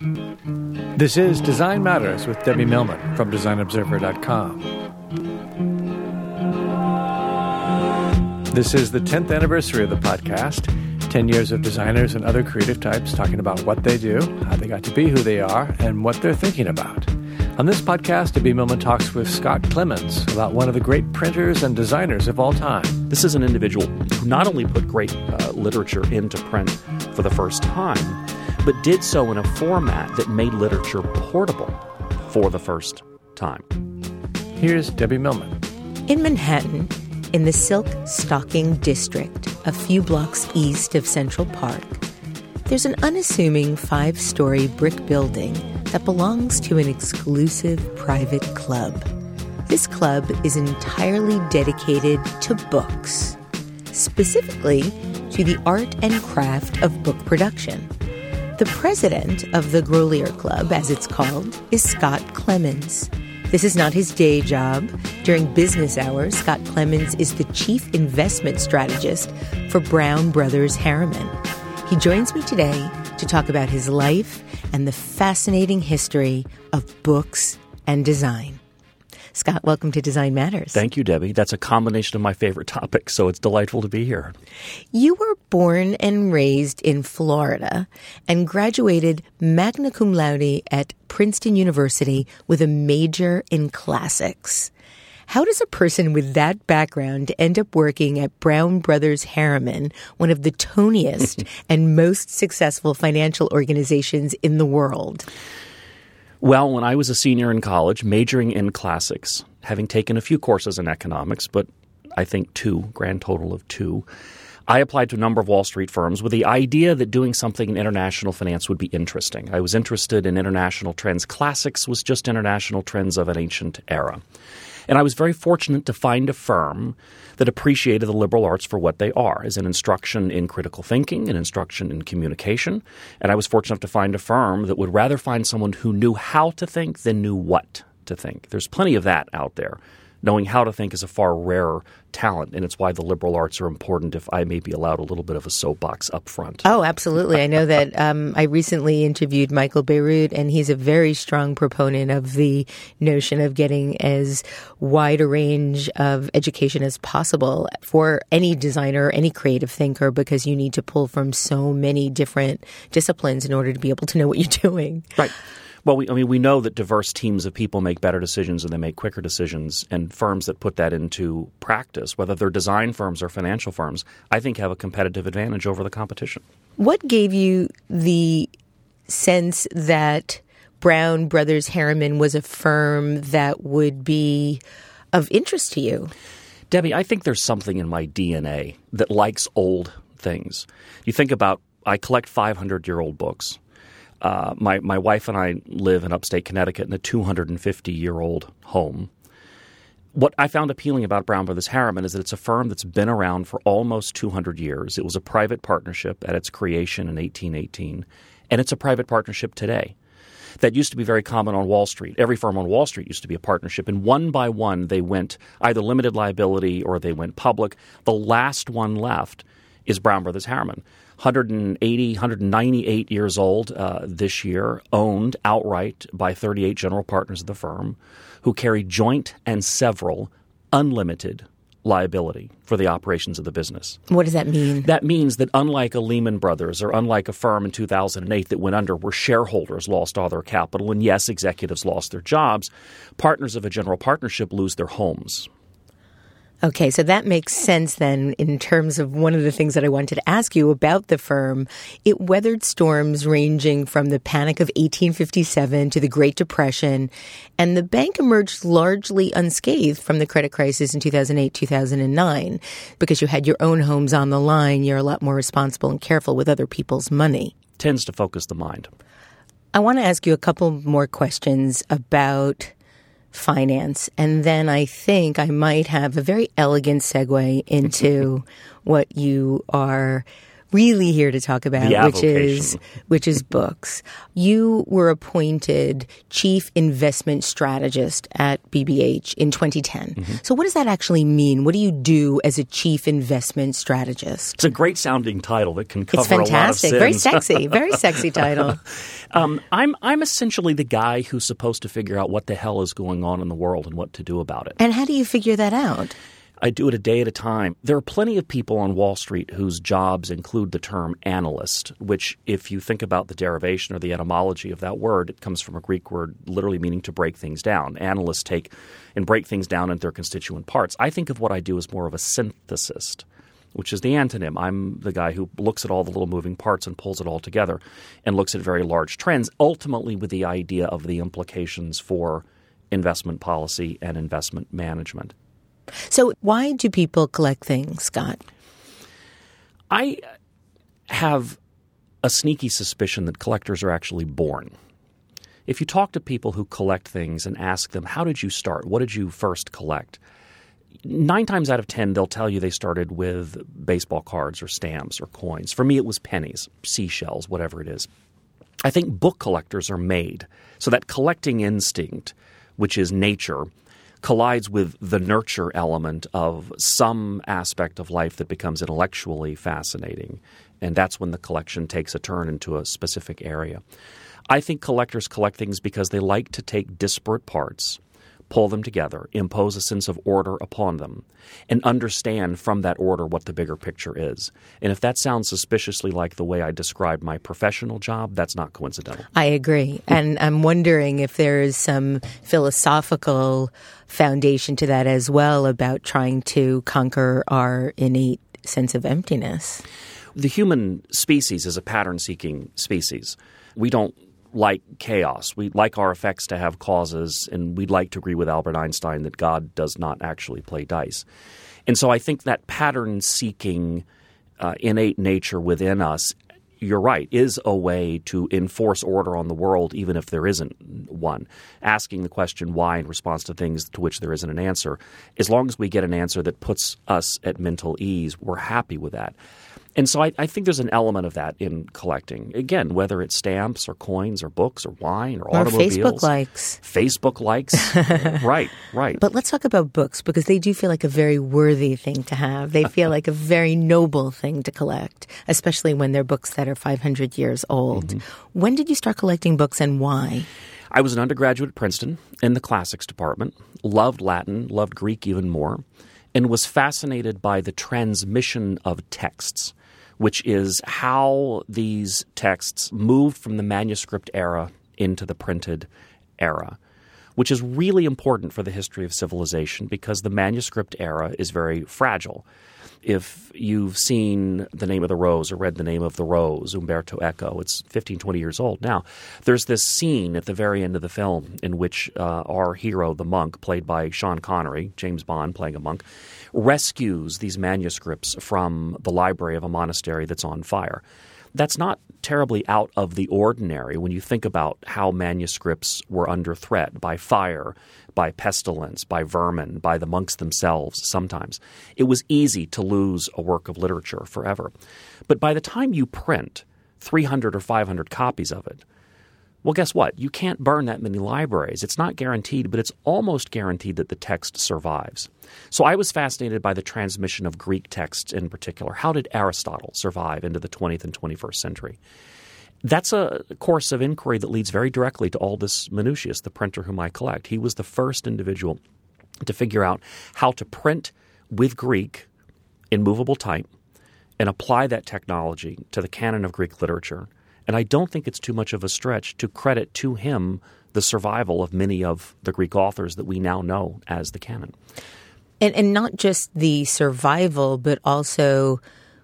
This is Design Matters with Debbie Millman from DesignObserver.com. This is the 10th anniversary of the podcast. 10 years of designers and other creative types talking about what they do, how they got to be who they are, and what they're thinking about. On this podcast, Debbie Millman talks with Scott Clemons about one of the great printers and designers of all time. This is an individual who not only put great uh, literature into print for the first time, but did so in a format that made literature portable for the first time. Here's Debbie Millman. In Manhattan, in the Silk Stocking District, a few blocks east of Central Park, there's an unassuming five story brick building that belongs to an exclusive private club. This club is entirely dedicated to books, specifically to the art and craft of book production. The president of the Grolier Club, as it's called, is Scott Clemons. This is not his day job. During business hours, Scott Clemons is the chief investment strategist for Brown Brothers Harriman. He joins me today to talk about his life and the fascinating history of books and design. Scott, welcome to Design Matters. Thank you, Debbie. That's a combination of my favorite topics, so it's delightful to be here. You were born and raised in Florida and graduated magna cum laude at Princeton University with a major in classics. How does a person with that background end up working at Brown Brothers Harriman, one of the toniest and most successful financial organizations in the world? Well, when I was a senior in college, majoring in classics, having taken a few courses in economics, but I think two, grand total of two, I applied to a number of Wall Street firms with the idea that doing something in international finance would be interesting. I was interested in international trends. Classics was just international trends of an ancient era. And I was very fortunate to find a firm that appreciated the liberal arts for what they are as an instruction in critical thinking, an instruction in communication. And I was fortunate enough to find a firm that would rather find someone who knew how to think than knew what to think. There's plenty of that out there. Knowing how to think is a far rarer talent, and it's why the liberal arts are important. If I may be allowed a little bit of a soapbox up front. Oh, absolutely. I know that um, I recently interviewed Michael Bierut, and he's a very strong proponent of the notion of getting as wide a range of education as possible for any designer, any creative thinker, because you need to pull from so many different disciplines in order to be able to know what you're doing. Right. Well, we, I mean, we know that diverse teams of people make better decisions and they make quicker decisions. And firms that put that into practice, whether they're design firms or financial firms, I think have a competitive advantage over the competition. What gave you the sense that Brown Brothers Harriman was a firm that would be of interest to you? Debbie, I think there's something in my DNA that likes old things. You think about, I collect 500 year old books. Uh, my my wife and I live in upstate Connecticut in a 250 year old home. What I found appealing about Brown Brothers Harriman is that it's a firm that's been around for almost 200 years. It was a private partnership at its creation in 1818, and it's a private partnership today. that used to be very common on Wall Street. Every firm on Wall Street used to be a partnership, and one by one they went either limited liability or they went public. The last one left is Brown Brothers Harriman. 180, 198 years old uh, this year, owned outright by 38 general partners of the firm who carry joint and several unlimited liability for the operations of the business. What does that mean? That means that unlike a Lehman Brothers or unlike a firm in 2008 that went under where shareholders lost all their capital and yes, executives lost their jobs, partners of a general partnership lose their homes. Okay, so that makes sense then in terms of one of the things that I wanted to ask you about the firm. It weathered storms ranging from the panic of 1857 to the Great Depression, and the bank emerged largely unscathed from the credit crisis in 2008, 2009. Because you had your own homes on the line, you're a lot more responsible and careful with other people's money. Tends to focus the mind. I want to ask you a couple more questions about finance. And then I think I might have a very elegant segue into what you are really here to talk about, which is which is books. You were appointed chief investment strategist at BBH in 2010. Mm-hmm. So what does that actually mean? What do you do as a chief investment strategist? It's a great sounding title that can cover It's a lot of fantastic. Very sexy. Very sexy title. Um, I'm I'm essentially the guy who's supposed to figure out what the hell is going on in the world and what to do about it. And how do you figure that out? I do it a day at a time. There are plenty of people on Wall Street whose jobs include the term analyst, which, if you think about the derivation or the etymology of that word, it comes from a Greek word literally meaning to break things down. Analysts take and break things down into their constituent parts. I think of what I do as more of a synthesist. Which is the antonym. I'm the guy who looks at all the little moving parts and pulls it all together and looks at very large trends, ultimately with the idea of the implications for investment policy and investment management. So why do people collect things, Scott? I have a sneaky suspicion that collectors are actually born. If you talk to people who collect things and ask them, how did you start? What did you first collect? Nine times out of ten, they'll tell you they started with baseball cards or stamps or coins. For me, it was pennies, seashells, whatever it is. I think book collectors are made so that collecting instinct, which is nature, collides with the nurture element of some aspect of life that becomes intellectually fascinating. And that's when the collection takes a turn into a specific area. I think collectors collect things because they like to take disparate parts, pull them together, impose a sense of order upon them, and understand from that order what the bigger picture is. And if that sounds suspiciously like the way I describe my professional job, that's not coincidental. I agree. And I'm wondering if there is some philosophical foundation to that as well about trying to conquer our innate sense of emptiness. The human species is a pattern seeking species. We don't like chaos. We like our effects to have causes, and we'd like to agree with Albert Einstein that God does not actually play dice. And so I think that pattern seeking uh, innate nature within us, you're right, is a way to enforce order on the world, even if there isn't one. Asking the question why in response to things to which there isn't an answer. As long as we get an answer that puts us at mental ease, we're happy with that. And so I, I think there's an element of that in collecting. Again, whether it's stamps or coins or books or wine or, Or automobiles. Facebook likes. Facebook likes. right, right. But let's talk about books because they do feel like a very worthy thing to have. They feel like a very noble thing to collect, especially when they're books that are 500 years old. Mm-hmm. When did you start collecting books and why? I was an undergraduate at Princeton in the classics department, loved Latin, loved Greek even more, and was fascinated by the transmission of texts, which is how these texts moved from the manuscript era into the printed era. Which is really important for the history of civilization because the manuscript era is very fragile. If you've seen The Name of the Rose or read The Name of the Rose, Umberto Eco, it's 15, 20 years old now. There's this scene at the very end of the film in which uh, our hero, the monk, played by Sean Connery, James Bond playing a monk, rescues these manuscripts from the library of a monastery that's on fire. That's not terribly out of the ordinary when you think about how manuscripts were under threat by fire, by pestilence, by vermin, by the monks themselves sometimes. It was easy to lose a work of literature forever. But by the time you print 300 or 500 copies of it, Well, guess what? You can't burn that many libraries. It's not guaranteed, but it's almost guaranteed that the text survives. So I was fascinated by the transmission of Greek texts in particular. How did Aristotle survive into the 20th and 21st century? That's a course of inquiry that leads very directly to Aldus Manutius, the printer whom I collect. He was the first individual to figure out how to print with Greek in movable type and apply that technology to the canon of Greek literature and I don't think it's too much of a stretch to credit to him the survival of many of the Greek authors that we now know as the canon. And, and not just the survival, but also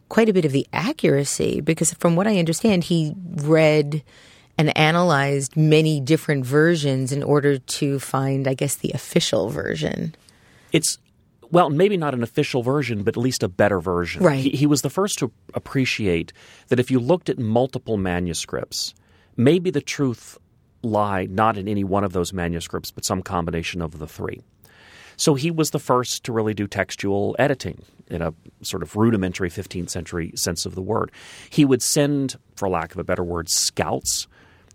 quite a bit of the accuracy, because from what I understand, he read and analyzed many different versions in order to find, I guess, the official version. It's well, maybe not an official version, but at least a better version. Right. He, he, was the first to appreciate that if you looked at multiple manuscripts, maybe the truth lied not in any one of those manuscripts, but some combination of the three. So he was the first to really do textual editing in a sort of rudimentary 15th century sense of the word. He would send, for lack of a better word, scouts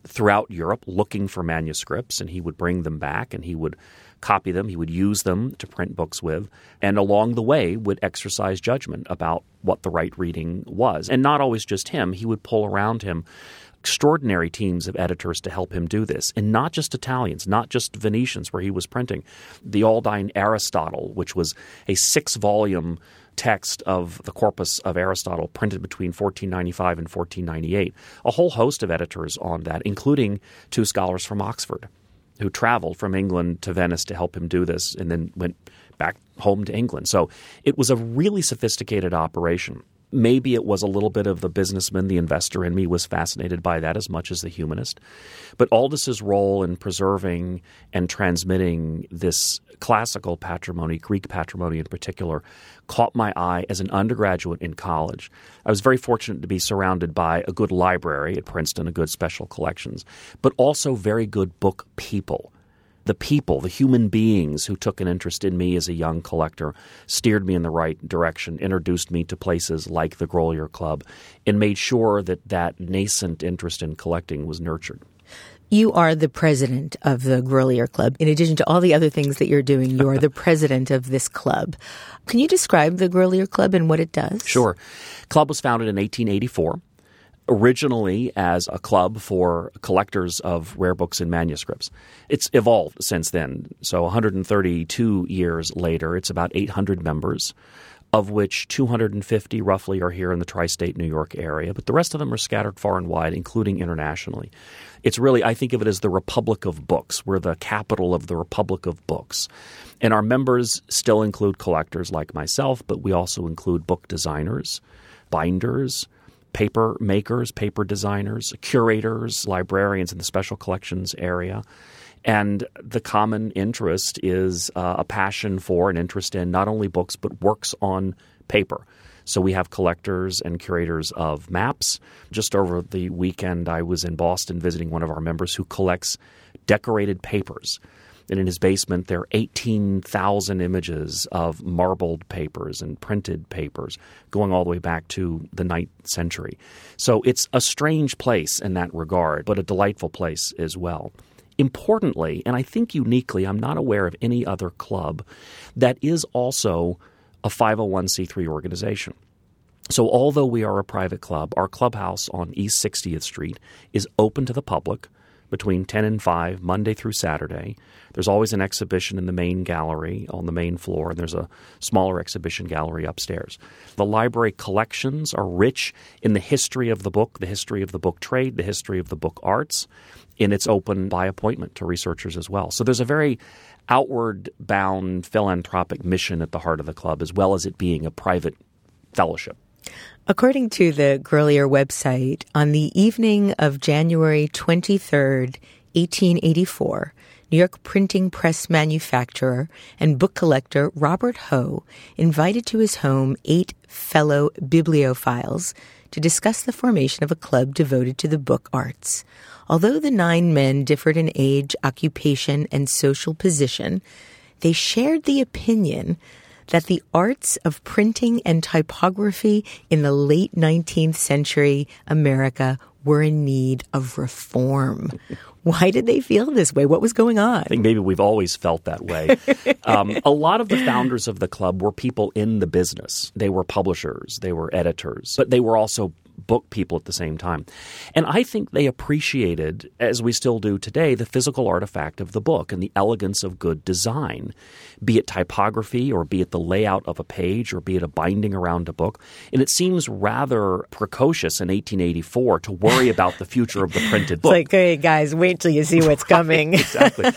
throughout Europe looking for manuscripts, and he would bring them back and he would copy them, he would use them to print books with, and along the way would exercise judgment about what the right reading was. And not always just him, he would pull around him extraordinary teams of editors to help him do this, and not just Italians, not just Venetians, where he was printing. The Aldine Aristotle, which was a six volume text of the corpus of Aristotle printed between 1495 and 1498. A whole host of editors on that, including two scholars from Oxford who traveled from England to Venice to help him do this and then went back home to England. So it was a really sophisticated operation. Maybe it was a little bit of the businessman, the investor in me was fascinated by that as much as the humanist. But Aldus's role in preserving and transmitting this classical patrimony, Greek patrimony in particular, caught my eye as an undergraduate in college. I was very fortunate to be surrounded by a good library at Princeton, a good special collections, but also very good book people. The people, the human beings who took an interest in me as a young collector, steered me in the right direction, introduced me to places like the Grolier Club, and made sure that that nascent interest in collecting was nurtured. You are the president of the Grolier Club. In addition to all the other things that you're doing, you are the president of this club. Can you describe the Grolier Club and what it does? Sure. Club was founded in 1884 originally as a club for collectors of rare books and manuscripts. It's evolved since then. So 132 years later, it's about 800 members of which 250 roughly are here in the tri state New York area, but the rest of them are scattered far and wide, including internationally. It's really, I think of it as the Republic of Books. We're the capital of the Republic of Books. And our members still include collectors like myself, but we also include book designers, binders, paper makers, paper designers, curators, librarians in the special collections area. And the common interest is uh, a passion for and interest in not only books, but works on paper. So we have collectors and curators of maps. Just over the weekend, I was in Boston visiting one of our members who collects decorated papers. And in his basement, there are 18,000 images of marbled papers and printed papers going all the way back to the ninth century. So it's a strange place in that regard, but a delightful place as well. Importantly, and I think uniquely, I'm not aware of any other club that is also a 501c3 organization. So, although we are a private club, our clubhouse on East 60th Street is open to the public between 10 and 5, Monday through Saturday. There's always an exhibition in the main gallery on the main floor, and there's a smaller exhibition gallery upstairs. The library collections are rich in the history of the book, the history of the book trade, the history of the book arts, and it's open by appointment to researchers as well. So there's a very outward bound philanthropic mission at the heart of the club, as well as it being a private fellowship. According to the Grolier website, on the evening of January 23rd, 1884, New York printing press manufacturer and book collector Robert Hoe invited to his home eight fellow bibliophiles to discuss the formation of a club devoted to the book arts. Although the nine men differed in age, occupation, and social position, they shared the opinion that the arts of printing and typography in the late 19th century America were in need of reform. Why did they feel this way? What was going on? I think maybe we've always felt that way. um, a lot of the founders of the club were people in the business. They were publishers, they were editors, but they were also book people at the same time. And I think they appreciated, as we still do today, the physical artifact of the book and the elegance of good design, be it typography or be it the layout of a page or be it a binding around a book. And it seems rather precocious in 1884 to worry about the future of the printed book. It's like, hey, guys, wait till you see what's coming. exactly.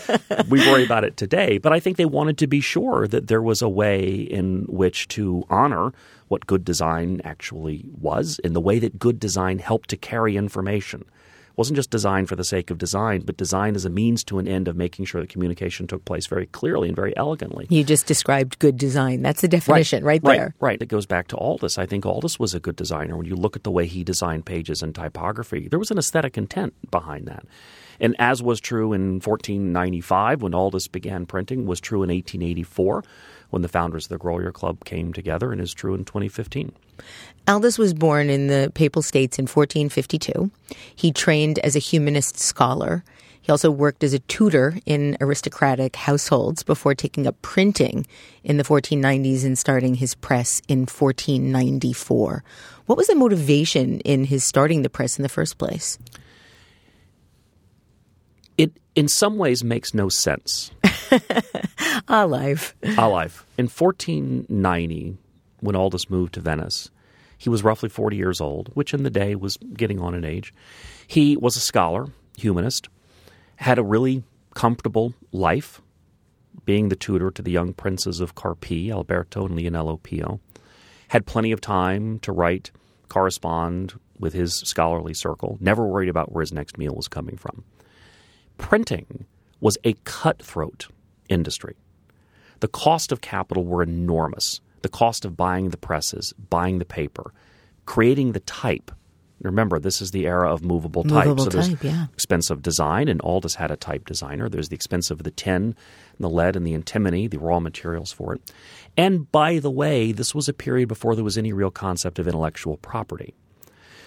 We worry about it today, but I think they wanted to be sure that there was a way in which to honor what good design actually was and the way that good design helped to carry information. It wasn't just design for the sake of design, but design as a means to an end of making sure that communication took place very clearly and very elegantly. You just described good design. That's the definition right, right there. Right, right. It goes back to Aldus. I think Aldus was a good designer. When you look at the way he designed pages and typography, there was an aesthetic intent behind that. And as was true in 1495 when Aldus began printing, was true in 1884 when the founders of the Grolier Club came together and is true in 2015. Aldus was born in the Papal States in 1452. He trained as a humanist scholar. He also worked as a tutor in aristocratic households before taking up printing in the 1490s and starting his press in 1494. What was the motivation in his starting the press in the first place? It, in some ways, makes no sense. Alive. Alive. In 1490, when Aldus moved to Venice, he was roughly 40 years old, which in the day was getting on in age. He was a scholar, humanist, had a really comfortable life, being the tutor to the young princes of Carpi, Alberto and Leonello Pio. Had plenty of time to write, correspond with his scholarly circle, never worried about where his next meal was coming from. Printing was a cutthroat industry. The cost of capital were enormous. The cost of buying the presses, buying the paper, creating the type. Remember, this is the era of movable, movable type. So there's type, yeah. expensive design, and Aldus had a type designer. There's the expense of the tin, and the lead, and the antimony, the raw materials for it. And by the way, this was a period before there was any real concept of intellectual property.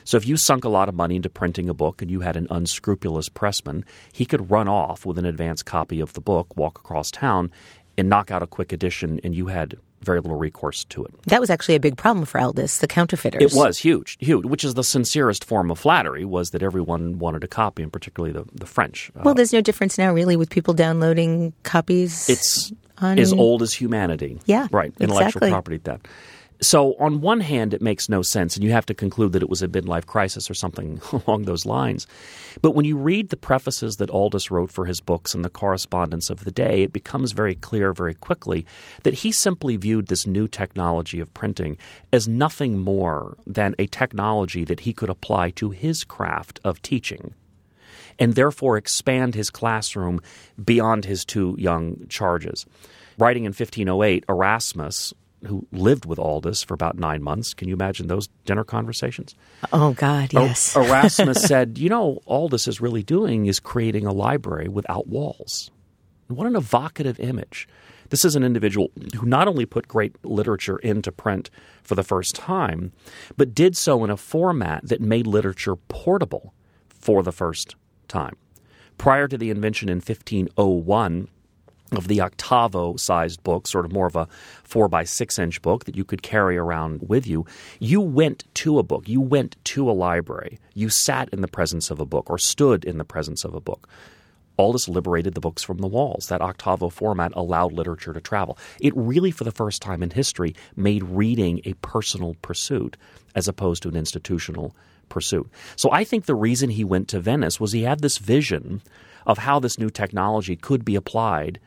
So if you sunk a lot of money into printing a book and you had an unscrupulous pressman, he could run off with an advance copy of the book, walk across town, and knock out a quick edition, and you had very little recourse to it. That was actually a big problem for Aldus, the counterfeiters. It was huge, huge, which is the sincerest form of flattery, was that everyone wanted a copy, and particularly the, the French. Well, uh, there's no difference now, really, with people downloading copies. It's on... as old as humanity. Yeah. Right. Intellectual exactly. property theft. So, on one hand, it makes no sense, and you have to conclude that it was a midlife crisis or something along those lines. But when you read the prefaces that Aldus wrote for his books and the correspondence of the day, it becomes very clear very quickly that he simply viewed this new technology of printing as nothing more than a technology that he could apply to his craft of teaching and therefore expand his classroom beyond his two young charges. Writing in 1508, Erasmus who lived with Aldus for about nine months. Can you imagine those dinner conversations? Oh, God, oh, yes. Erasmus said, You know, Aldus is really doing is creating a library without walls. What an evocative image. This is an individual who not only put great literature into print for the first time, but did so in a format that made literature portable for the first time. Prior to the invention in 1501 of the octavo sized book, sort of more of a four by six inch book that you could carry around with you, you went to a book. You went to a library. You sat in the presence of a book or stood in the presence of a book. Aldus liberated the books from the walls. That octavo format allowed literature to travel. It really, for the first time in history, made reading a personal pursuit as opposed to an institutional pursuit. So I think the reason he went to Venice was he had this vision of how this new technology could be applied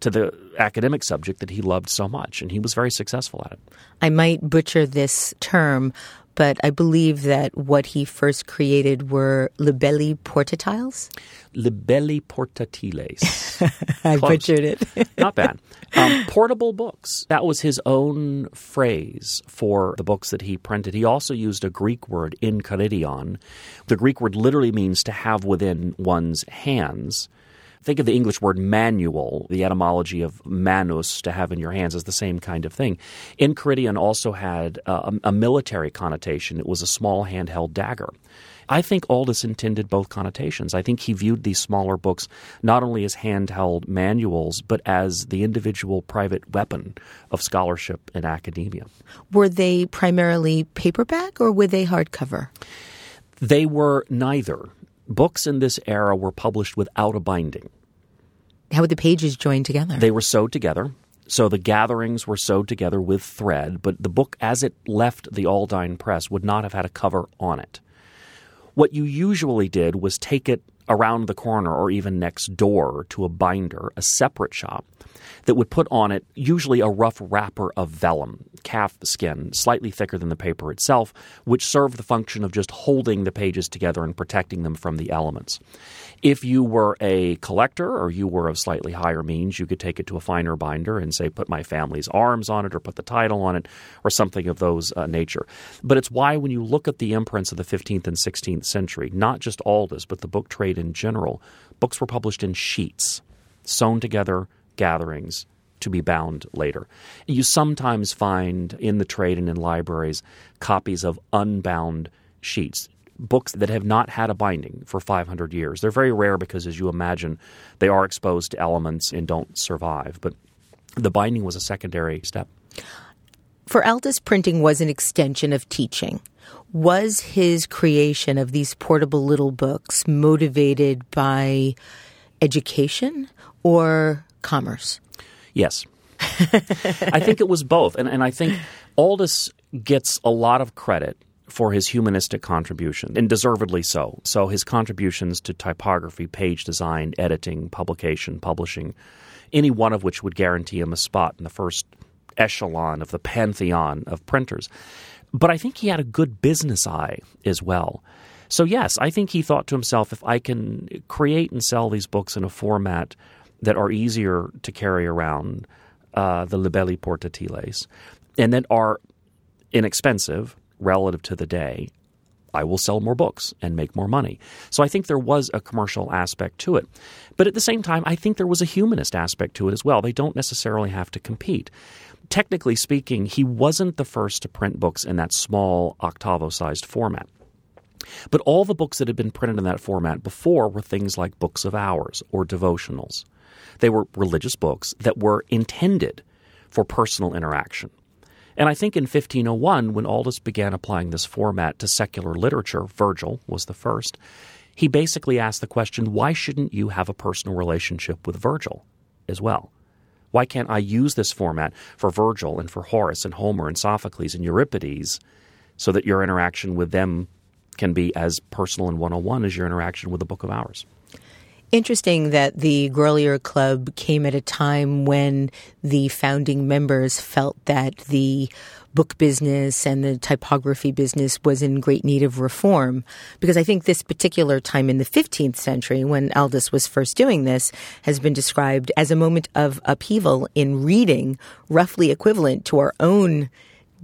to the academic subject that he loved so much, and he was very successful at it. I might butcher this term, but I believe that what he first created were libelli portatiles. Libelli portatiles. I Close. butchered it. Not bad. Um, portable books. That was his own phrase for the books that he printed. He also used a Greek word, enchiridion. The Greek word literally means to have within one's hands Think of the English word manual, the etymology of manus, to have in your hands, is the same kind of thing. Enchiridion also had uh, a, a military connotation. It was a small handheld dagger. I think Aldus intended both connotations. I think he viewed these smaller books not only as handheld manuals, but as the individual private weapon of scholarship and academia. Were they primarily paperback or were they hardcover? They were neither. Books in this era were published without a binding. How would the pages join together? They were sewed together. So the gatherings were sewed together with thread, but the book, as it left the Aldine Press, would not have had a cover on it. What you usually did was take it around the corner or even next door to a binder, a separate shop, that would put on it usually a rough wrapper of vellum, calf skin, slightly thicker than the paper itself, which served the function of just holding the pages together and protecting them from the elements. If you were a collector or you were of slightly higher means, you could take it to a finer binder and say, put my family's arms on it or put the title on it or something of those uh, nature. But it's why when you look at the imprints of the 15th and 16th century, not just Aldus, but the book trade in general, books were published in sheets, sewn together gatherings to be bound later. You sometimes find in the trade and in libraries copies of unbound sheets books that have not had a binding for 500 years. They're very rare because, as you imagine, they are exposed to elements and don't survive. But the binding was a secondary step. For Aldus, printing was an extension of teaching. Was his creation of these portable little books motivated by education or commerce? Yes. I think it was both. And, and I think Aldus gets a lot of credit for his humanistic contribution, and deservedly so. So his contributions to typography, page design, editing, publication, publishing, any one of which would guarantee him a spot in the first echelon of the pantheon of printers. But I think he had a good business eye as well. So, yes, I think he thought to himself if I can create and sell these books in a format that are easier to carry around, uh, the libelli portatiles, and that are inexpensive, relative to the day, I will sell more books and make more money. So I think there was a commercial aspect to it. But at the same time, I think there was a humanist aspect to it as well. They don't necessarily have to compete. Technically speaking, he wasn't the first to print books in that small octavo sized format. But all the books that had been printed in that format before were things like books of hours or devotionals. They were religious books that were intended for personal interaction. And I think in 1501, when Aldus began applying this format to secular literature, Virgil was the first, he basically asked the question why shouldn't you have a personal relationship with Virgil as well? Why can't I use this format for Virgil and for Horace and Homer and Sophocles and Euripides so that your interaction with them can be as personal and one on one as your interaction with the Book of Hours? Interesting that the Grolier Club came at a time when the founding members felt that the book business and the typography business was in great need of reform. Because I think this particular time in the 15th century, when Aldus was first doing this, has been described as a moment of upheaval in reading, roughly equivalent to our own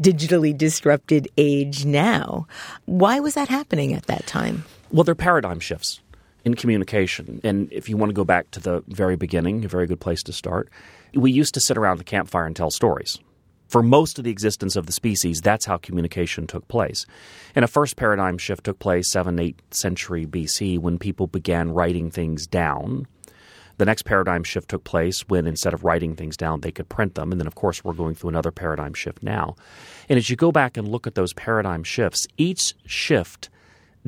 digitally disrupted age now. Why was that happening at that time? Well, they're paradigm shifts in communication. And if you want to go back to the very beginning, a very good place to start, we used to sit around the campfire and tell stories. For most of the existence of the species, that's how communication took place. And a first paradigm shift took place 7th, 8th century BC when people began writing things down. The next paradigm shift took place when instead of writing things down, they could print them. And then, of course, we're going through another paradigm shift now. And as you go back and look at those paradigm shifts, each shift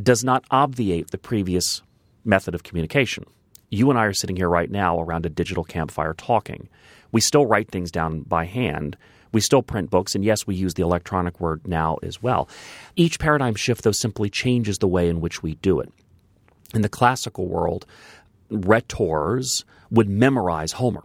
does not obviate the previous method of communication. You and I are sitting here right now around a digital campfire talking. We still write things down by hand. We still print books, and yes, we use the electronic word now as well. Each paradigm shift, though, simply changes the way in which we do it. In the classical world, rhetors would memorize Homer,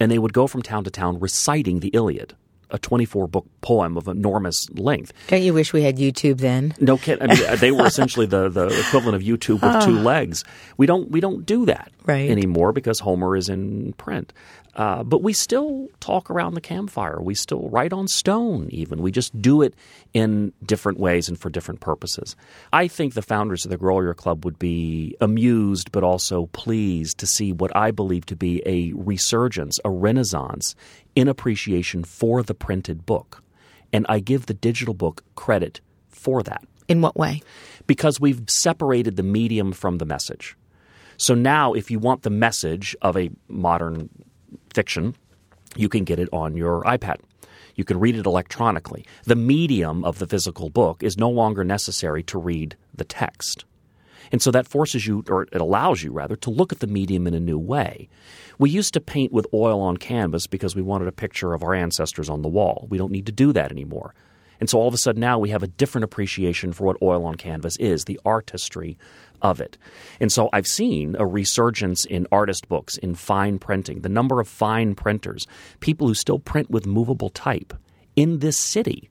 and they would go from town to town reciting the Iliad a 24 book poem of enormous length. Don't you wish we had YouTube then? No kidding. I mean, they were essentially the, the equivalent of YouTube with two ah. legs. We don't we don't do that Right. anymore because Homer is in print. Uh, but we still talk around the campfire. We still write on stone, even. We just do it in different ways and for different purposes. I think the founders of the Grolier Club would be amused but also pleased to see what I believe to be a resurgence, a renaissance in appreciation for the printed book. And I give the digital book credit for that In what way? because we've separated the medium from the message. So now, if you want the message of a modern fiction, you can get it on your iPad. You can read it electronically. The medium of the physical book is no longer necessary to read the text. And so that forces you, or it allows you rather, to look at the medium in a new way. We used to paint with oil on canvas because we wanted a picture of our ancestors on the wall. We don't need to do that anymore. And so all of a sudden now we have a different appreciation for what oil on canvas is, the artistry of it. And so I've seen a resurgence in artist books, in fine printing, the number of fine printers, people who still print with movable type in this city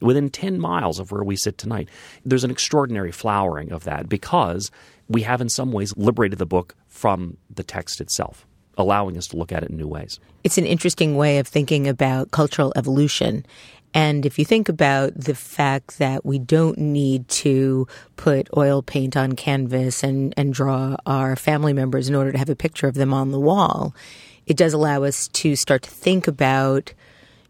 within 10 miles of where we sit tonight. There's an extraordinary flowering of that because we have, in some ways, liberated the book from the text itself, allowing us to look at it in new ways. It's an interesting way of thinking about cultural evolution. And if you think about the fact that we don't need to put oil paint on canvas and, and draw our family members in order to have a picture of them on the wall, it does allow us to start to think about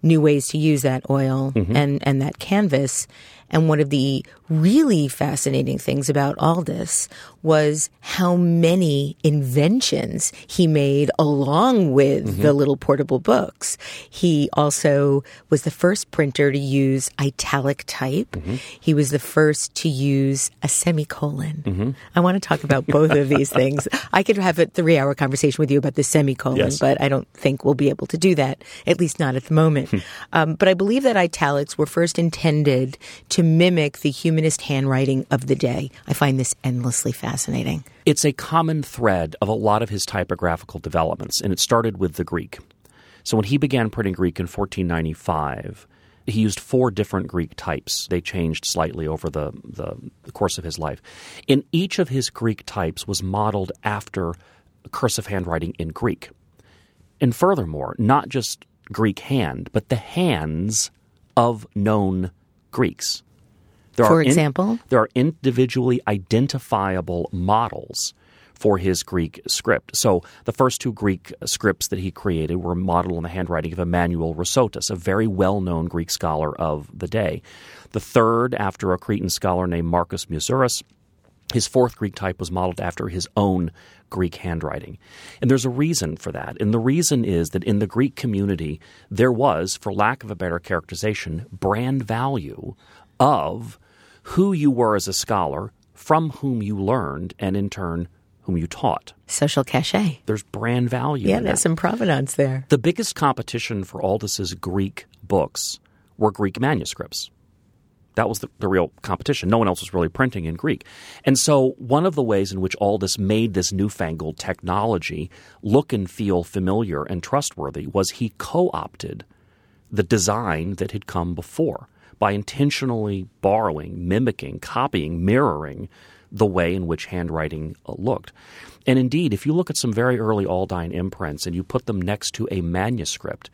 new ways to use that oil mm-hmm. and, and that canvas. And one of the really fascinating things about Aldus was how many inventions he made along with the mm-hmm. little portable books. He also was the first printer to use italic type. Mm-hmm. He was the first to use a semicolon. Mm-hmm. I want to talk about both of these things. I could have a three hour conversation with you about the semicolon, Yes. but I don't think we'll be able to do that, at least not at the moment. Hmm. um, but I believe that italics were first intended to mimic the humanist handwriting of the day. I find this endlessly fascinating. It's a common thread of a lot of his typographical developments, and it started with the Greek. So when he began printing Greek in 1495, he used four different Greek types. They changed slightly over the, the, the course of his life. In each of his Greek types was modeled after cursive handwriting in Greek. And furthermore, not just Greek hand, but the hands of known Greeks. There For in- example? there are individually identifiable models for his Greek script. So the first two Greek scripts that he created were modeled on the handwriting of Emmanuel Rhusotas, a very well-known Greek scholar of the day. The third, after a Cretan scholar named Marcus Musurus, his fourth Greek type was modeled after his own Greek handwriting. And there's a reason for that. And the reason is that in the Greek community, there was, for lack of a better characterization, brand value of who you were as a scholar, from whom you learned, and in turn, whom you taught. Social cachet. There's brand value. Yeah, in there's that. some provenance there. The biggest competition for Aldus' Greek books were Greek manuscripts. That was the, the real competition. No one else was really printing in Greek. And so, one of the ways in which Aldus made this newfangled technology look and feel familiar and trustworthy was he co opted the design that had come before by intentionally borrowing, mimicking, copying, mirroring the way in which handwriting uh, looked. And indeed, if you look at some very early Aldine imprints and you put them next to a manuscript,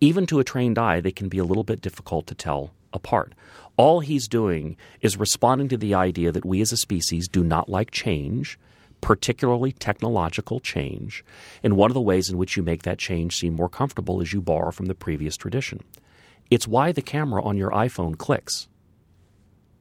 even to a trained eye, they can be a little bit difficult to tell apart. All he's doing is responding to the idea that we as a species do not like change, particularly technological change. And one of the ways in which you make that change seem more comfortable is you borrow from the previous tradition. It's why the camera on your iPhone clicks.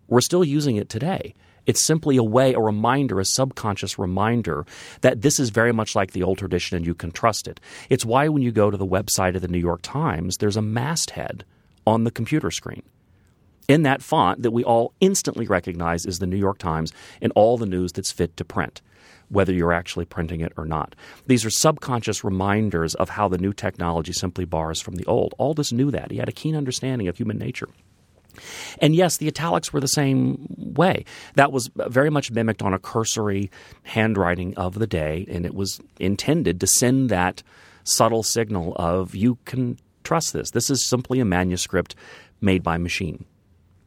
We're still using it today. It's simply a way, a reminder, a subconscious reminder that this is very much like the old tradition and you can trust it. It's why when you go to the website of the New York Times, there's a masthead on the computer screen in that font that we all instantly recognize is the New York Times and all the news that's fit to print, whether you're actually printing it or not. These are subconscious reminders of how the new technology simply borrows from the old. Aldus knew that. He had a keen understanding of human nature. And yes, the italics were the same way. That was very much mimicked on a cursory handwriting of the day, and it was intended to send that subtle signal of you can trust this. This is simply a manuscript made by machine.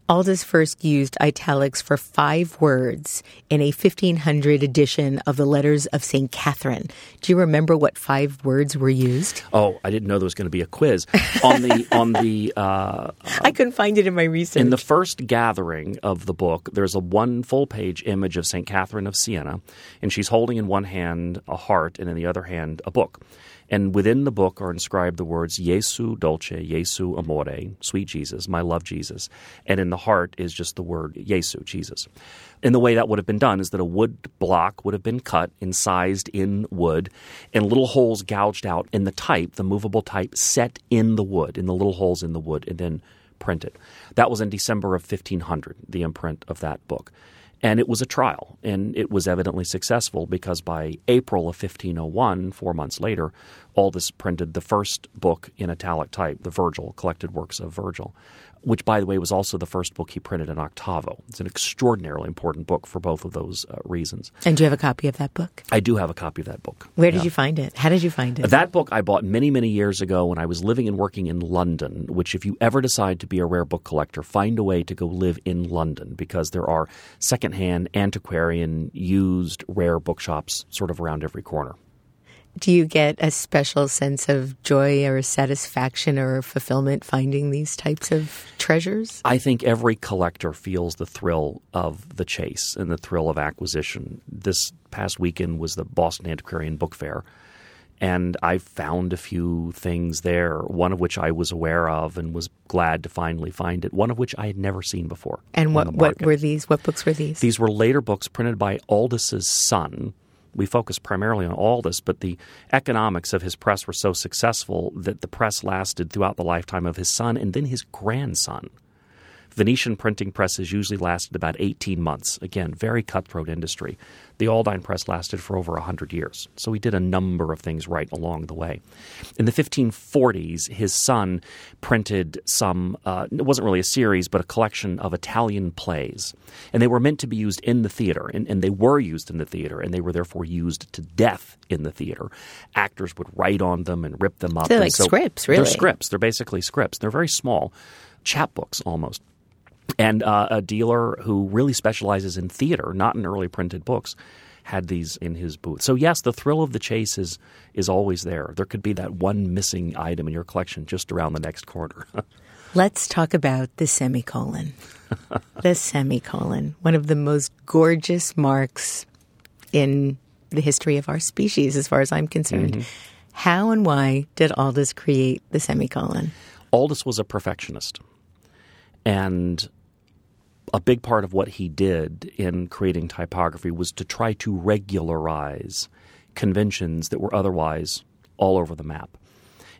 Aldus first used italics for five words in a 1500 edition of the Letters of St. Catherine. Do you remember what five words were used? Oh, I didn't know there was going to be a quiz on the on the. Uh, I couldn't find it in my research. in the first gathering of the book, there's a one full page image of St. Catherine of Siena, and she's holding in one hand a heart and in the other hand a book. And within the book are inscribed the words Jesu Dolce, Jesu Amore, sweet Jesus, my love Jesus. And in the heart is just the word Jesu, Jesus. And the way that would have been done is that a wood block would have been cut, incised in wood, and little holes gouged out in the type, the movable type, set in the wood, in the little holes in the wood, and then printed. That was in December of 1500, the imprint of that book. And it was a trial, and it was evidently successful because by April of 1501, four months later, Aldus printed the first book in italic type, the Virgil, collected works of Virgil, which, by the way, was also the first book he printed in octavo. It's an extraordinarily important book for both of those uh, reasons. and do you have a copy of that book? I do have a copy of that book. Where did Yeah. you find it? How did you find it? That book I bought many, many years ago when I was living and working in London, which, if you ever decide to be a rare book collector, find a way to go live in London because there are secondhand, antiquarian, used, rare bookshops sort of around every corner. Do you get a special sense of joy or satisfaction or fulfillment finding these types of treasures? I think every collector feels the thrill of the chase and the thrill of acquisition. This past weekend was the Boston Antiquarian Book Fair, and I found a few things there, one of which I was aware of and was glad to finally find it, one of which I had never seen before. And what what were these? What books were these? These were later books printed by Aldus's son. We focus primarily on Aldus, but the economics of his press were so successful that the press lasted throughout the lifetime of his son and then his grandson. Venetian printing presses usually lasted about 18 months. Again, very cutthroat industry. The Aldine press lasted for over 100 years. So he did a number of things right along the way. In the 1540s, his son printed some, uh, it wasn't really a series, but a collection of Italian plays. And they were meant to be used in the theater, and, and they were used in the theater, and they were therefore used to death in the theater. Actors would write on them and rip them up. They're And like scripts, really. They're scripts. They're basically scripts. They're very small, chapbooks almost and uh, a dealer who really specializes in theater, not in early printed books, had these in his booth. So yes, the thrill of the chase is is always there. There could be that one missing item in your collection just around the next corner. Let's talk about the semicolon. the semicolon, one of the most gorgeous marks in the history of our species, as far as I'm concerned. How and why did Aldus create the semicolon? Aldus was a perfectionist, and a big part of what he did in creating typography was to try to regularize conventions that were otherwise all over the map.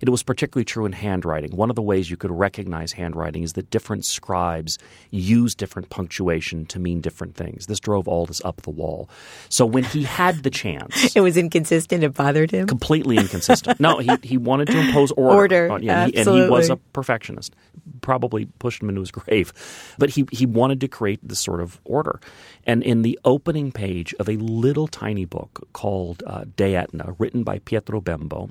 It was particularly true in handwriting. One of the ways you could recognize handwriting is that different scribes use different punctuation to mean different things. This drove Aldus up the wall. So when he had the chance, It was inconsistent. It bothered him. completely inconsistent. No, he, he wanted to impose order. Order, on- yeah, he- and he was a perfectionist. Probably pushed him into his grave. But he, he wanted to create this sort of order. And in the opening page of a little tiny book called uh, De Aetna, written by Pietro Bembo,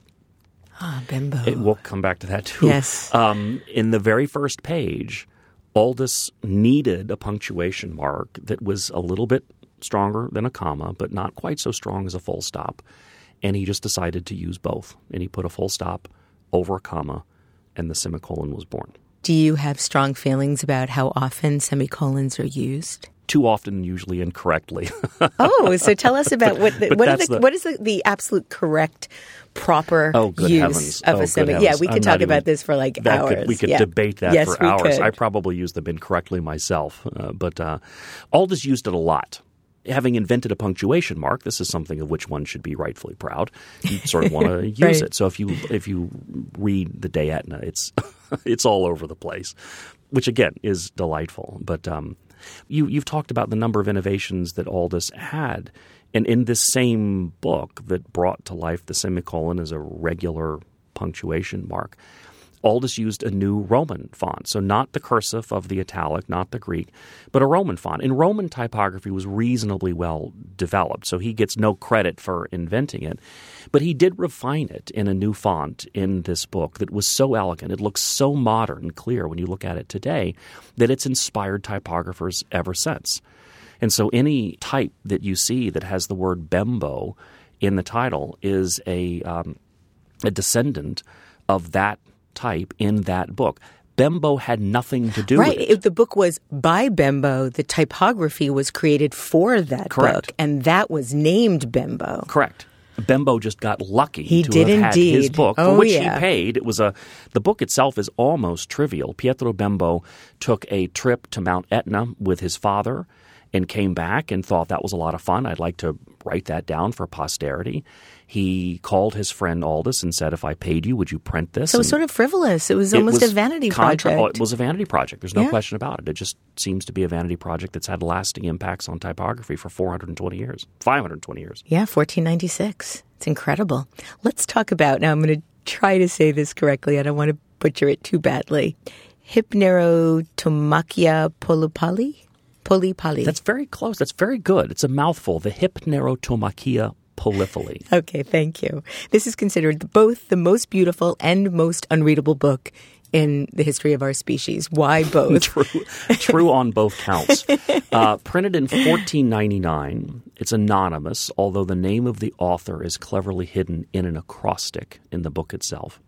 Ah, bimbo. it, we'll come back to that too. Yes. Um, in the very first page, Aldus needed a punctuation mark that was a little bit stronger than a comma, but not quite so strong as a full stop. And he just decided to use both. And he put a full stop over a comma, and the semicolon was born. Do you have strong feelings about how often semicolons are used? Too often, usually incorrectly. Oh, so tell us about what the, but what, are the, the- what is the, the absolute correct, proper Oh, use heavens. of oh, a semi? Yeah, we I'm could talk about even- this for like hours. Could, we could Yeah. debate that yes, for hours. Could. I probably used them incorrectly myself, uh, but uh, Aldus used it a lot. Having invented a punctuation mark, this is something of which one should be rightfully proud. You sort of want to use Right. it. So if you if you read the De Aetna, it's it's all over the place, which again is delightful. But um, you you've talked about the number of innovations that Aldus had, and in this same book that brought to life the semicolon as a regular punctuation mark. Aldus used a new Roman font. So not the cursive of the italic, not the Greek, but a Roman font. And Roman typography was reasonably well developed, so he gets no credit for inventing it. But he did refine it in a new font in this book that was so elegant. It looks so modern and clear when you look at it today that it's inspired typographers ever since. And so any type that you see that has the word Bembo in the title is a, um, a descendant of that type in that book. Bembo had nothing to do right. with it. Right. The book was by Bembo. The typography was created for that Correct. book, and that was named Bembo. Correct. Bembo just got lucky He to did have had his indeed. book, for Oh, which yeah. he paid. It was a the book itself is almost trivial. Pietro Bembo took a trip to Mount Etna with his father and came back and thought that was a lot of fun. I'd like to write that down for posterity. He called his friend Aldus and said, "If I paid you, would you print this?" So it was sort of frivolous. It was it almost was a vanity contra- project. oh, it was a vanity project. There's no Yeah. question about it. It just seems to be a vanity project that's had lasting impacts on typography for 420 years, 520 years. Yeah, 1496. It's incredible. Let's talk about now. I'm going to try to say this correctly. I don't want to butcher it too badly. Hypnerotomachia polipali? Polipali. That's very close. That's very good. It's a mouthful. The Hypnerotomachia Poliphili. Okay, thank you. This is considered both the most beautiful and most unreadable book in the history of our species. Why both? true, true on both counts. Uh, printed in 1499, it's anonymous, although the name of the author is cleverly hidden in an acrostic in the book itself.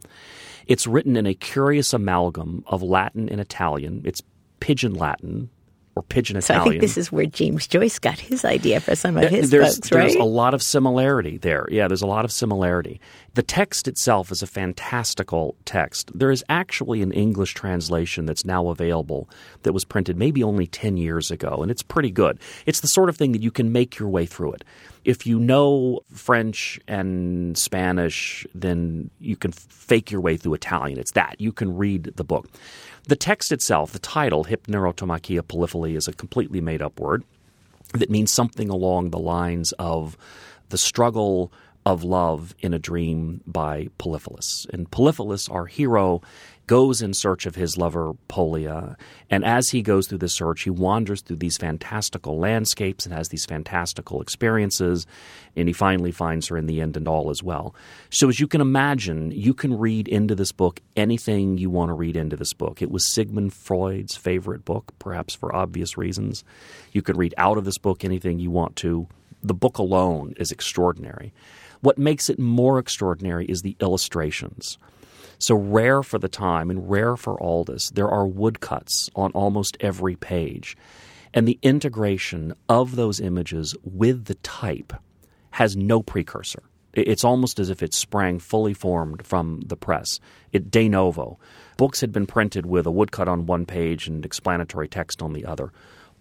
It's written in a curious amalgam of Latin and Italian. It's Pidgin Latin or Pidgin so I think this is where James Joyce got his idea for some of his there's, books, there's right? a lot of similarity there. Yeah, there's a lot of similarity. The text itself is a fantastical text. There is actually an English translation that's now available that was printed maybe only 10 years ago, and it's pretty good. It's the sort of thing that you can make your way through it. If you know French and Spanish, then you can fake your way through Italian. It's that. You can read the book. The text itself, the title, Hypnerotomachia Poliphili, is a completely made up word that means something along the lines of the struggle of love in a dream by Polyphilus. And Polyphilus, our hero, goes in search of his lover Polia. And as he goes through the search, he wanders through these fantastical landscapes and has these fantastical experiences. And he finally finds her in the end, and all is well. So, as you can imagine, you can read into this book anything you want to read into this book. It was Sigmund Freud's favorite book, perhaps for obvious reasons. You can read out of this book anything you want to. The book alone is extraordinary. What makes it more extraordinary is the illustrations. So rare for the time and rare for Aldus, there are woodcuts on almost every page. And the integration of those images with the type has no precursor. It's almost as if it sprang fully formed from the press. It de novo. Books had been printed with a woodcut on one page and explanatory text on the other.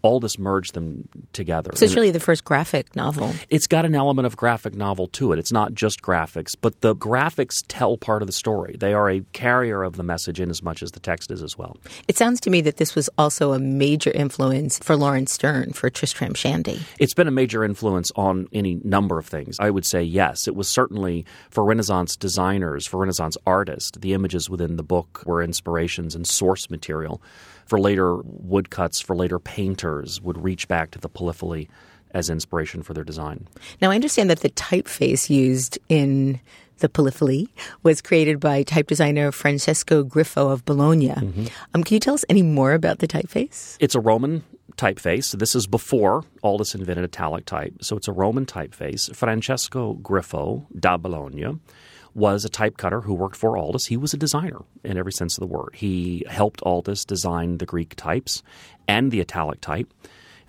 Aldus merged them together. so it's really the first graphic novel. it's got an element of graphic novel to it. It's not just graphics, but the graphics tell part of the story. They are a carrier of the message in as much as the text is as well. It sounds to me that this was also a major influence for Laurence Sterne for Tristram Shandy. It's been a major influence on any number of things. I would say yes. It was certainly for Renaissance designers, for Renaissance artists. The images within the book were inspirations and source material. For later woodcuts, for later painters, would reach back to the Poliphili as inspiration for their design. Now, I understand that the typeface used in the Poliphili was created by type designer Francesco Griffo of Bologna. Um, can you tell us any more about the typeface? It's a Roman typeface. This is before Aldus invented italic type. So it's a Roman typeface. Francesco Griffo da Bologna was a type cutter who worked for Aldus. He was a designer in every sense of the word. He helped Aldus design the Greek types and the italic type.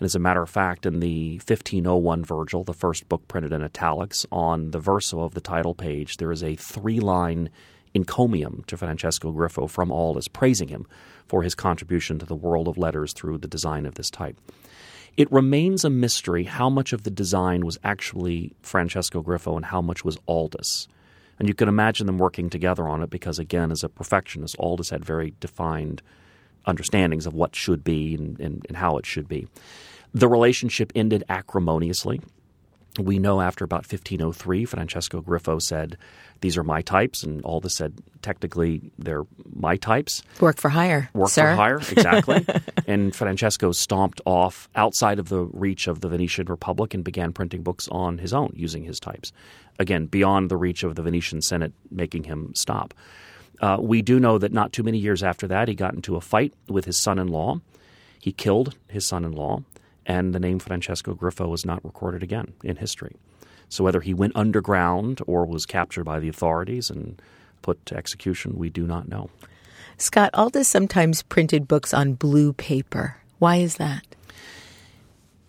And as a matter of fact, in the 1501 Virgil, the first book printed in italics, on the verso of the title page, there is a three line encomium to Francesco Griffo from Aldus, praising him for his contribution to the world of letters through the design of this type. It remains a mystery how much of the design was actually Francesco Griffo and how much was Aldus. And you can imagine them working together on it because, again, as a perfectionist, Aldus had very defined understandings of what should be and, and, and how it should be. The relationship ended acrimoniously. We know after about 1503, Francesco Griffo said, These are my types. And all Aldus said, Technically, they're my types. Work for hire. Work sir. for hire, exactly. and Francesco stomped off outside of the reach of the Venetian Republic and began printing books on his own using his types. Again, beyond the reach of the Venetian Senate making him stop. Uh, we do know that not too many years after that, he got into a fight with his son in law. He killed his son in law, and the name Francesco Griffo was not recorded again in history. So whether he went underground or was captured by the authorities and put to execution, we do not know. Scott Aldus sometimes printed books on blue paper. Why is that?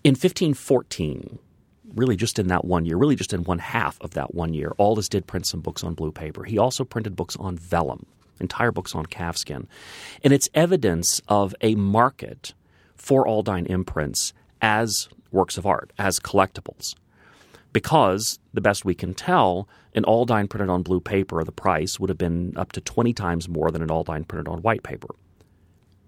In 1514, really just in that one year, really just in one half of that one year, Aldus did print some books on blue paper. He also printed books on vellum, entire books on calfskin. And it's evidence of a market for Aldine imprints as works of art, as collectibles. Because, the best we can tell, an Aldine printed on blue paper, the price would have been up to 20 times more than an Aldine printed on white paper.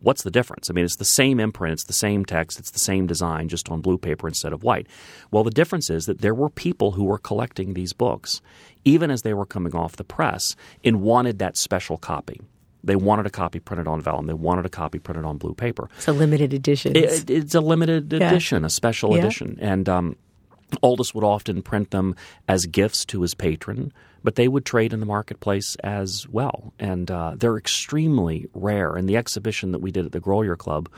What's the difference? I mean, it's the same imprint, it's the same text, it's the same design, just on blue paper instead of white. Well, the difference is that there were people who were collecting these books, even as they were coming off the press, and wanted that special copy. They wanted a copy printed on vellum. They wanted a copy printed on blue paper. It's a limited edition. It, it's a limited Yeah. edition, a special Yeah. edition. And um, Aldus would often print them as gifts to his patron, but they would trade in the marketplace as well. And uh, they're extremely rare. In the exhibition that we did at the Grolier Club,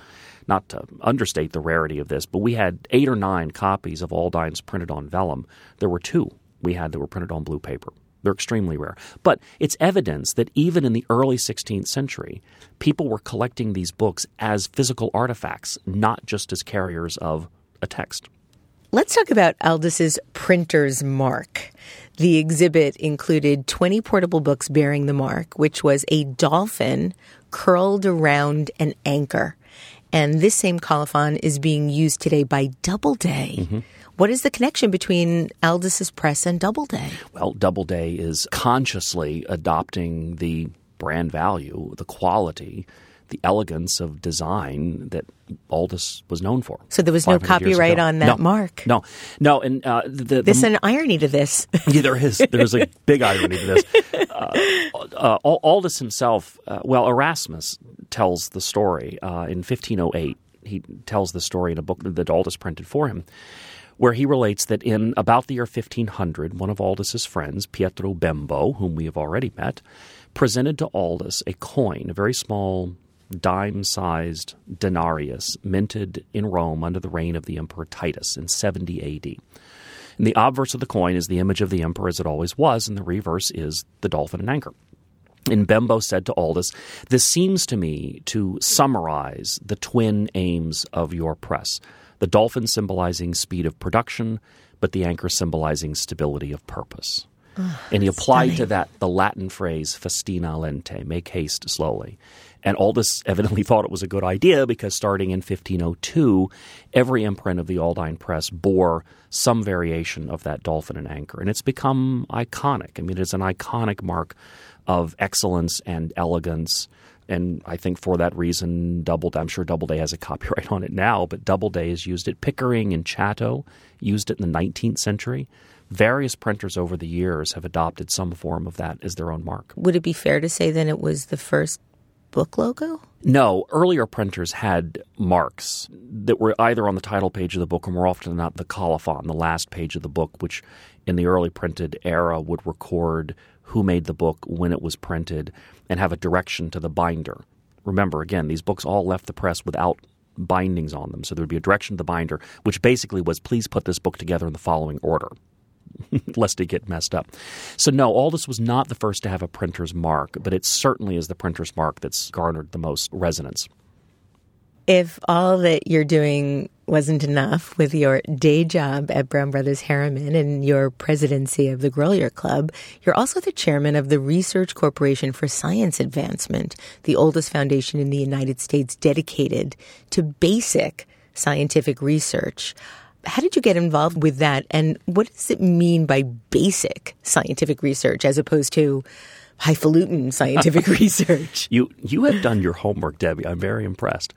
not to understate the rarity of this, but we had eight or nine copies of Aldines printed on vellum. There were two we had that were printed on blue paper. They're extremely rare. But it's evidence that even in the early 16th century, people were collecting these books as physical artifacts, not just as carriers of a text. Let's talk about Aldus's printer's mark. The exhibit included 20 portable books bearing the mark, which was a dolphin curled around an anchor. And this same colophon is being used today by Doubleday. Mm-hmm. What is the connection between Aldus's press and Doubleday? Well, Doubleday is consciously adopting the brand value, the quality, the elegance of design that Aldus was known for. So there was no copyright on that No. mark. No, no, and uh, the, There's the an irony to this. yeah, there is. There's a big irony to this. Uh, uh, Aldus himself, uh, well, Erasmus tells the story uh, in 1508. He tells the story in a book that Aldus printed for him, where he relates that in about the year 1500, one of Aldus's friends, Pietro Bembo, whom we have already met, presented to Aldus a coin, a very small dime-sized denarius, minted in Rome under the reign of the Emperor Titus in 70 A.D. And the obverse of the coin is the image of the emperor as it always was, and the reverse is the dolphin and anchor. And Bembo said to Aldus, This seems to me to summarize the twin aims of your press the dolphin symbolizing speed of production, but the anchor symbolizing stability of purpose. Ah, and he applied to that the Latin phrase festina lente, make haste slowly. And Aldus evidently thought it was a good idea because starting in 1502, every imprint of the Aldine Press bore some variation of that dolphin and anchor. And it's become iconic. I mean, it's an iconic mark of excellence and elegance. And I think for that reason, Doubleday, I'm sure Doubleday has a copyright on it now, but Doubleday has used it. Pickering and Chatto used it in the 19th century. Various printers over the years have adopted some form of that as their own mark. Would it be fair to say then it was the first book logo? No, earlier printers had marks that were either on the title page of the book or more often than not the colophon, the last page of the book, which in the early printed era would record who made the book, when it was printed, and have a direction to the binder. Remember, again, these books all left the press without bindings on them. So there would be a direction to the binder, which basically was please put this book together in the following order. lest it get messed up. So no, Aldus was not the first to have a printer's mark, but it certainly is the printer's mark that's garnered the most resonance. If all that you're doing wasn't enough with your day job at Brown Brothers Harriman and your presidency of the Grolier Club, you're also the chairman of the Research Corporation for Science Advancement, the oldest foundation in the United States dedicated to basic scientific research. How did you get involved with that? And what does it mean by basic scientific research as opposed to highfalutin scientific research? You you have done your homework, Debbie. I'm very impressed.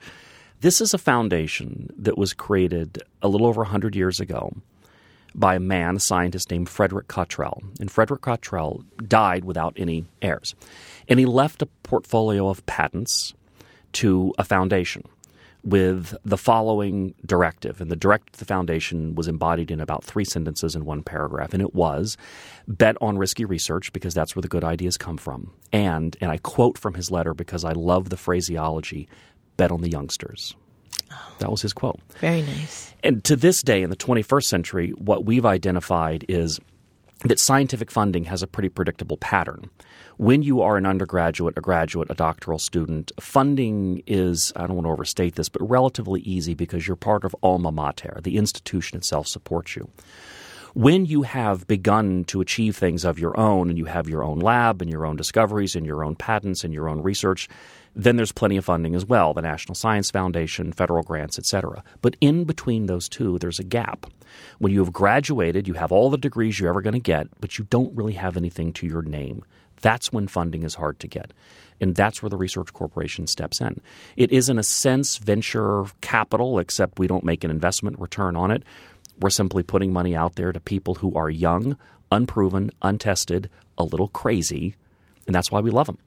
This is a foundation that was created a little over 100 years ago by a man, a scientist named Frederick Cottrell. And Frederick Cottrell died without any heirs. And he left a portfolio of patents to a foundation with the following directive. And the directive the foundation was embodied in about three sentences in one paragraph. And it was bet on risky research because that's where the good ideas come from. And, and I quote from his letter because I love the phraseology bet on the youngsters. That was his quote. Very nice. And to this day, in the 21st century, what we've identified is that scientific funding has a pretty predictable pattern. When you are an undergraduate, a graduate, a doctoral student, funding is, I don't want to overstate this, but relatively easy because you're part of alma mater. The institution itself supports you. When you have begun to achieve things of your own and you have your own lab and your own discoveries and your own patents and your own research, then there's plenty of funding as well the National Science Foundation, federal grants, etc. But in between those two, there's a gap. When you have graduated, you have all the degrees you're ever going to get, but you don't really have anything to your name. That's when funding is hard to get. And that's where the Research Corporation steps in. It is, in a sense, venture capital, except we don't make an investment return on it. We're simply putting money out there to people who are young, unproven, untested, a little crazy, and that's why we love them.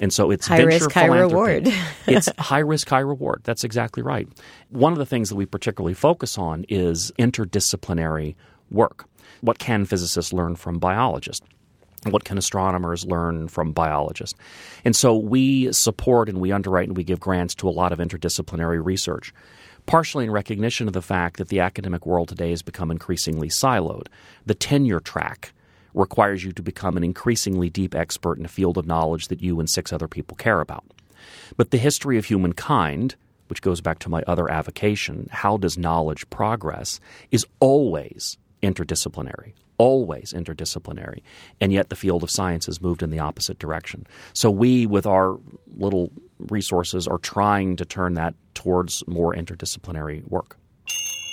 And so it's high venture risk, high reward. it's high risk, high reward. That's exactly right. One of the things that we particularly focus on is interdisciplinary work. What can physicists learn from biologists? What can astronomers learn from biologists? And so we support and we underwrite and we give grants to a lot of interdisciplinary research, partially in recognition of the fact that the academic world today has become increasingly siloed. The tenure track requires you to become an increasingly deep expert in a field of knowledge that you and six other people care about. But the history of humankind, which goes back to my other avocation, how does knowledge progress, is always interdisciplinary, always interdisciplinary. And yet the field of science has moved in the opposite direction. So we, with our little resources, are trying to turn that towards more interdisciplinary work.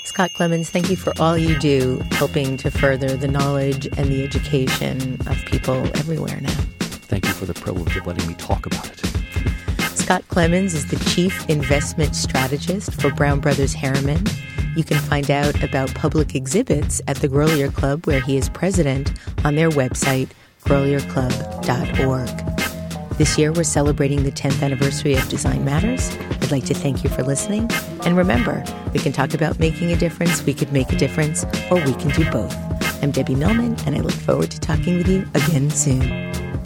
Scott Clemons, thank you for all you do helping to further the knowledge and the education of people everywhere now. Thank you for the privilege of letting me talk about it. Scott Clemons is the Chief Investment Strategist for Brown Brothers Harriman. You can find out about public exhibits at the Grolier Club, where he is president, on their website, grolierclub.org. This year, we're celebrating the 10th anniversary of Design Matters. I'd like to thank you for listening. And remember, we can talk about making a difference, we could make a difference, or we can do both. I'm Debbie Millman, and I look forward to talking with you again soon.